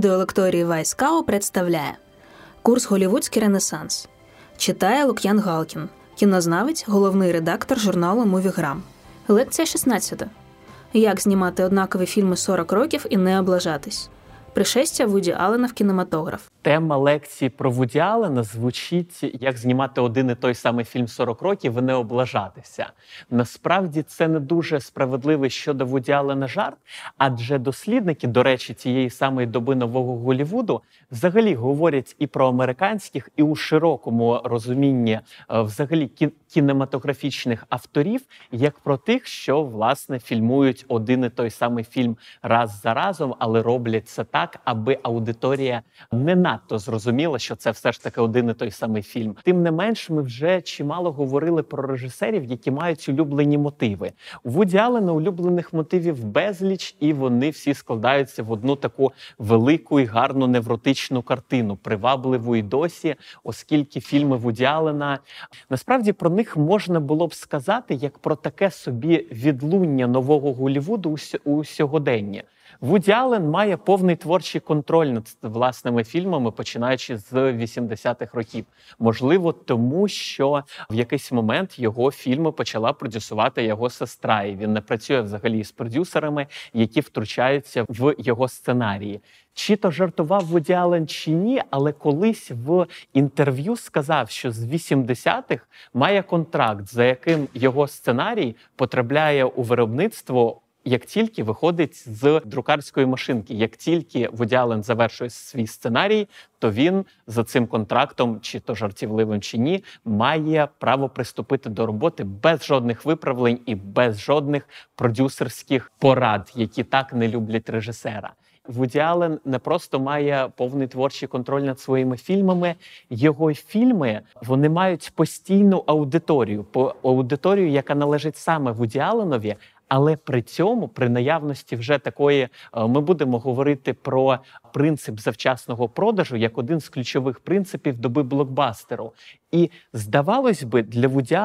Відеолекторії Вайскао представляє Курс Голівудський Ренесанс. Читає Лук'ян Галкін, кінознавець, головний редактор журналу Мувіграм. Лекція 16. Як знімати однакові фільми 40 років і не облажатись. Пришестя Вуді Аллена в кінематограф. Тема лекції про Вуді Аллена звучить як знімати один і той самий фільм 40 років і не облажатися. Насправді це не дуже справедливий щодо Вуді Аллена жарт, адже дослідники, до речі, цієї самої доби нового Голівуду взагалі говорять і про американських, і у широкому розумінні е, взагалі кінематографічних авторів, як про тих, що власне фільмують один і той самий фільм раз за разом, але роблять це так, аби аудиторія не надто зрозуміла, що це все ж таки один і той самий фільм. Тим не менш, ми вже чимало говорили про режисерів, які мають улюблені мотиви. У Вуді Аллена улюблених мотивів безліч, і вони всі складаються в одну таку велику і гарну невротичну картину, привабливу і досі, оскільки фільми Вуді Аллена насправді про них можна було б сказати як про таке собі відлуння нового Голівуду у сьогоденні. Вуді Аллен має повний творчий контроль над власними фільмами, починаючи з 80-х років. Можливо, тому що в якийсь момент його фільми почала продюсувати його сестра, і він не працює взагалі з продюсерами, які втручаються в його сценарії. Чи то жартував Вуді Аллен чи ні, але колись в інтерв'ю сказав, що з 80-х має контракт, за яким його сценарій потрапляє у виробництво як тільки виходить з друкарської машинки, як тільки Вуді Аллен завершує свій сценарій, то він за цим контрактом, чи то жартівливим, чи ні, має право приступити до роботи без жодних виправлень і без жодних продюсерських порад, які так не люблять режисера. Вуді Аллен не просто має повний творчий контроль над своїми фільмами. Його фільми вони мають постійну аудиторію, по аудиторію, яка належить саме Вуді Алленові, але при цьому, при наявності вже такої, е, ми будемо говорити про принцип завчасного продажу як один з ключових принципів доби блокбастеру. І здавалось би, для Вуді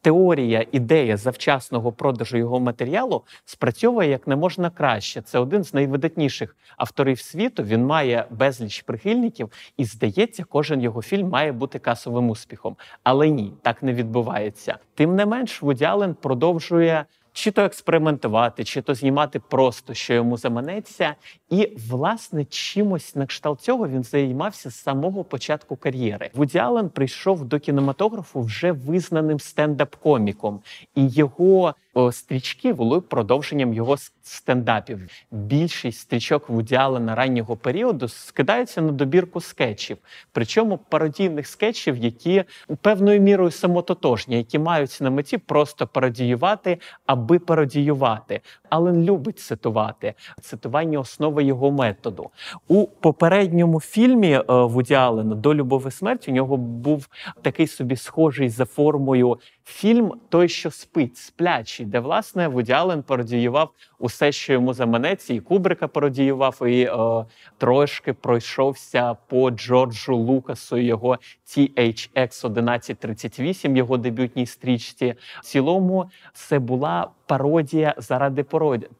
Теорія, ідея завчасного продажу його матеріалу спрацьовує як не можна краще. Це один з найвидатніших авторів світу. Він має безліч прихильників, і здається, кожен його фільм має бути касовим успіхом. Але ні, так не відбувається. Тим не менш, Вуді продовжує чи то експериментувати, чи то знімати просто, що йому заманеться. І, власне, чимось на кшталт цього він займався з самого початку кар'єри. Вуді Аллен прийшов до кінематографу вже визнаним стендап-коміком, і його стрічки були продовженням його стендапів. Більшість стрічок Вуді Аллена раннього періоду скидаються на добірку скетчів, причому пародійних скетчів, які певною мірою самототожні, які мають на меті просто пародіювати, аби пародіювати. Аллен любить цитувати цитування основи його методу у попередньому фільмі е, Вуді Аллена до любові смерті. У нього був такий собі схожий за формою фільм Той, що спить, сплячий, де власне Вуді Аллен пародіював усе, що йому заманеться, і Кубрика пародіював, і е, трошки пройшовся по Джорджу Лукасу його THX 1138, його дебютній стрічці. В цілому це була пародія заради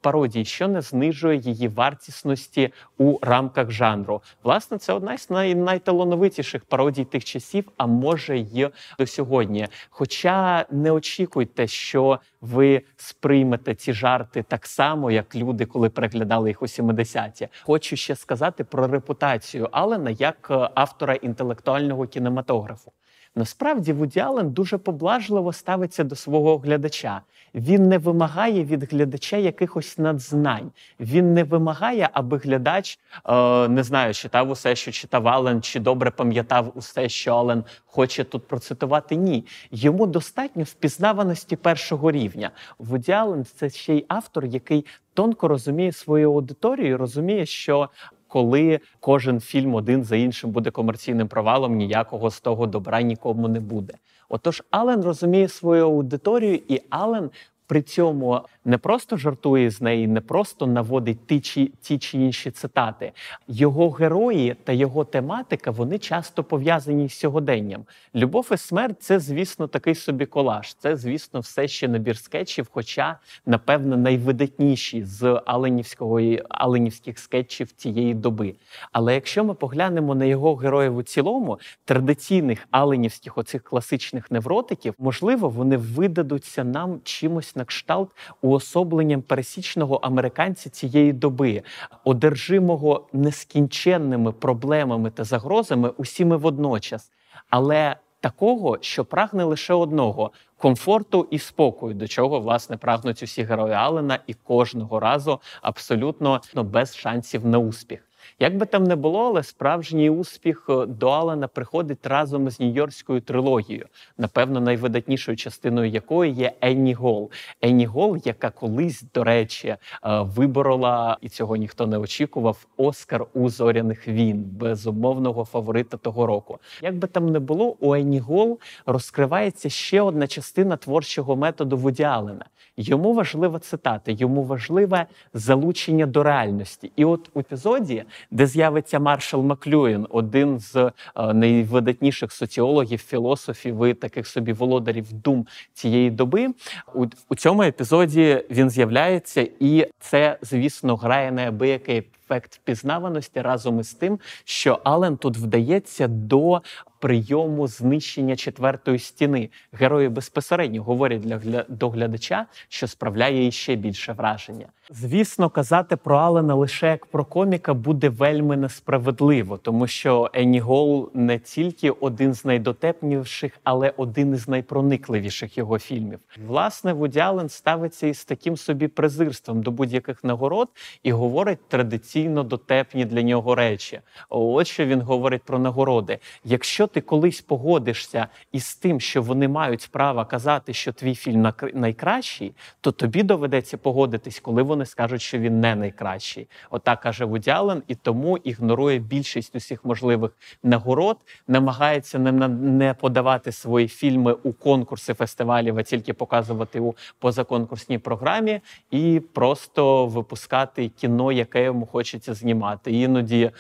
пародії, що не знижує її вартісності у рамках жанру. Власне, це одна з най найталановитіших пародій тих часів, а може й до сьогодні. Хоча не очікуйте, що ви сприймете ці жарти так само, як люди, коли переглядали їх у 70-ті. Хочу ще сказати про репутацію Алена як е, автора інтелектуального кінематографу. Насправді Вуді Аллен дуже поблажливо ставиться до свого глядача. Він не вимагає від глядача якихось надзнань. Він не вимагає, аби глядач е, не знаю, читав усе, що читав Аллен, чи добре пам'ятав усе, що Аллен хоче тут процитувати. Ні, йому достатньо впізнаваності першого рівня. Вуді Аллен – це ще й автор, який тонко розуміє свою аудиторію, розуміє, що коли кожен фільм один за іншим буде комерційним провалом, ніякого з того добра нікому не буде. Отож, Ален розуміє свою аудиторію, і Ален при цьому не просто жартує з неї, не просто наводить ті чи ті чи інші цитати. Його герої та його тематика вони часто пов'язані з сьогоденням. Любов і смерть це, звісно, такий собі колаж. Це, звісно, все ще набір скетчів, хоча, напевно, найвидатніші з Аленівського Аленівських скетчів цієї доби. Але якщо ми поглянемо на його героїв у цілому, традиційних аленівських оцих класичних невротиків, можливо, вони видадуться нам чимось на кшталт уособленням пересічного американця цієї доби, одержимого нескінченними проблемами та загрозами усіми водночас. Але такого, що прагне лише одного комфорту і спокою, до чого власне прагнуть усі герої Алена, і кожного разу абсолютно ну, без шансів на успіх. Як би там не було, але справжній успіх е, до Алана приходить разом з нью-йоркською трилогією, напевно, найвидатнішою частиною якої є Енні Гол. Енні Гол, яка колись, до речі, е, виборола, і цього ніхто не очікував, Оскар у зоряних війн, безумовного фаворита того року. Як би там не було, у Енні Гол розкривається ще одна частина творчого методу Вуді Аллена. Йому важлива цитата, йому важливе залучення до реальності. І от у епізоді, де з'явиться Маршал Маклюїн, один з е, найвидатніших соціологів, філософів і таких собі володарів дум цієї доби, у, у цьому епізоді він з'являється, і це, звісно, грає неабиякий ефект впізнаваності разом із тим, що Ален тут вдається до прийому знищення четвертої стіни. Герої безпосередньо говорять для до глядача, що справляє іще більше враження. Звісно, казати про Алена лише як про коміка буде вельми несправедливо, тому що Енні Гол не тільки один з найдотепніших, але один із найпроникливіших його фільмів. Власне, Вуді Аллен ставиться із таким собі презирством до будь-яких нагород і говорить традиційно дотепні для нього речі. От що він говорить про нагороди. Якщо ти колись погодишся із тим, що вони мають право казати, що твій фільм найкращий, то тобі доведеться погодитись, коли вони скажуть, що він не найкращий. Отак каже Вуді і тому ігнорує більшість усіх можливих нагород, намагається не не подавати свої фільми у конкурси фестивалів, а тільки показувати у позаконкурсній програмі, і просто випускати кіно, яке йому хочеться знімати. Іноді е,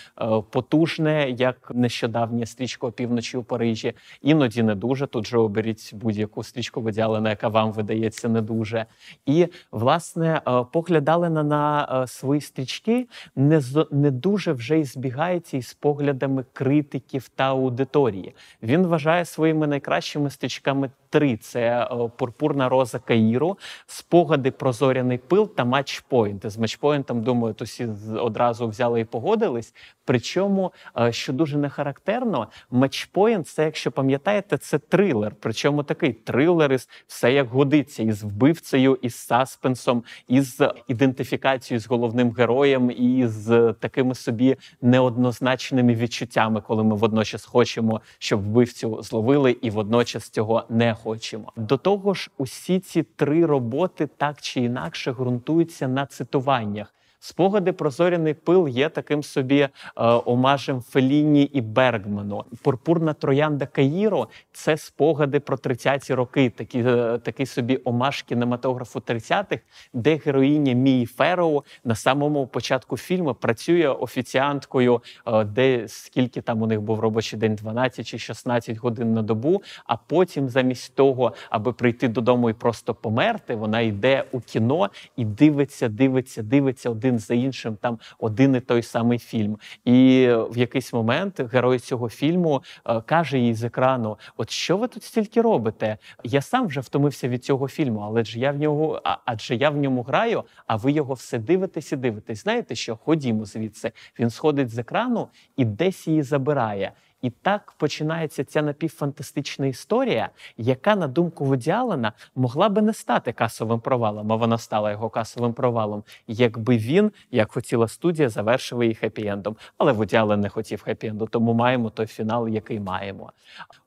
потужне, як нещодавня стрічка «Опівночі у Парижі. Іноді не дуже. Тут же оберіть будь-яку стрічку виділену, яка вам видається не дуже. І власне е, погляд Алена на е, свої стрічки не не дуже вже й збігається із поглядами критиків та аудиторії. Він вважає своїми найкращими стрічками три: це е, пурпурна роза Каїру, спогади про зоряний пил та матчпойнт. З матчпойнтом, думаю, то всі одразу взяли і погодились. Причому, е, що дуже не характерно, матчпойнт це, якщо пам'ятаєте, це трилер. Причому такий трилер із все як годиться, із вбивцею, із саспенсом, із ідентифікацією з головним героєм, і з такими собі неоднозначними відчуттями, коли ми водночас хочемо, щоб вбивцю зловили, і водночас цього не хочемо. До того ж, усі ці три роботи так чи інакше ґрунтуються на цитуваннях. Спогади про зоряний пил є таким собі е, омажем Феліні і Бергману. Пурпурна троянда Каїро це спогади про 30-ті роки, такі е, такий собі омаж кінематографу 30-х, де героїня Мії Фероу на самому початку фільму працює офіціанткою, е, де скільки там у них був робочий день, 12 чи 16 годин на добу. А потім, замість того, аби прийти додому і просто померти, вона йде у кіно і дивиться, дивиться, дивиться один один за іншим там один і той самий фільм. І в якийсь момент герой цього фільму е, каже їй з екрану: От що ви тут стільки робите? Я сам вже втомився від цього фільму, але ж я в нього, адже я в ньому граю, а ви його все дивитесь і дивитесь. Знаєте що? Ходімо звідси. Він сходить з екрану і десь її забирає. І так починається ця напівфантастична історія, яка, на думку Вуді Аллена, могла би не стати касовим провалом, а вона стала його касовим провалом, якби він, як хотіла студія, завершив її хеппі-ендом. Але Вуді не хотів хеппі-енду, тому маємо той фінал, який маємо.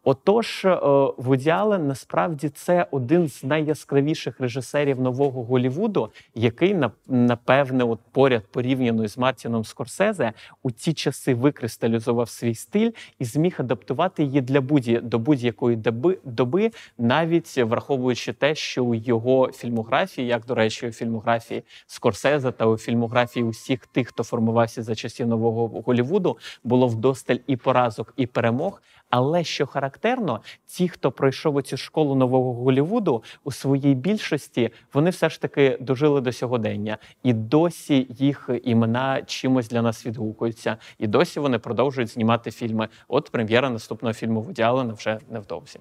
Отож, е, Вуді насправді це один з найяскравіших режисерів нового Голівуду, який напевне, от поряд порівняно з Мартіном Скорсезе у ті часи викристалізував свій стиль і зміг адаптувати її для будь до будь-якої доби, доби, навіть враховуючи те, що у його фільмографії, як до речі, у фільмографії Скорсезе та у фільмографії усіх тих, хто формувався за часів нового Голівуду, було вдосталь і поразок, і перемог. Але що характерно, ті, хто пройшов цю школу нового Голівуду, у своїй більшості вони все ж таки дожили до сьогодення, і досі їх імена чимось для нас відгукуються, і досі вони продовжують знімати фільми. От прем'єра наступного фільму Вуді Аллена вже невдовзі.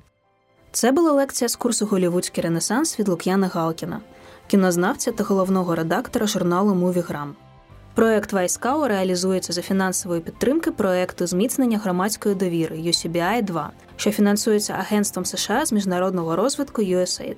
Це була лекція з курсу Голівудський Ренесанс від Лук'яна Галкіна, кінознавця та головного редактора журналу Мувіграм. Проект Вайскау реалізується за фінансової підтримки проекту зміцнення громадської довіри UCBI 2 що фінансується Агентством США з міжнародного розвитку USAID.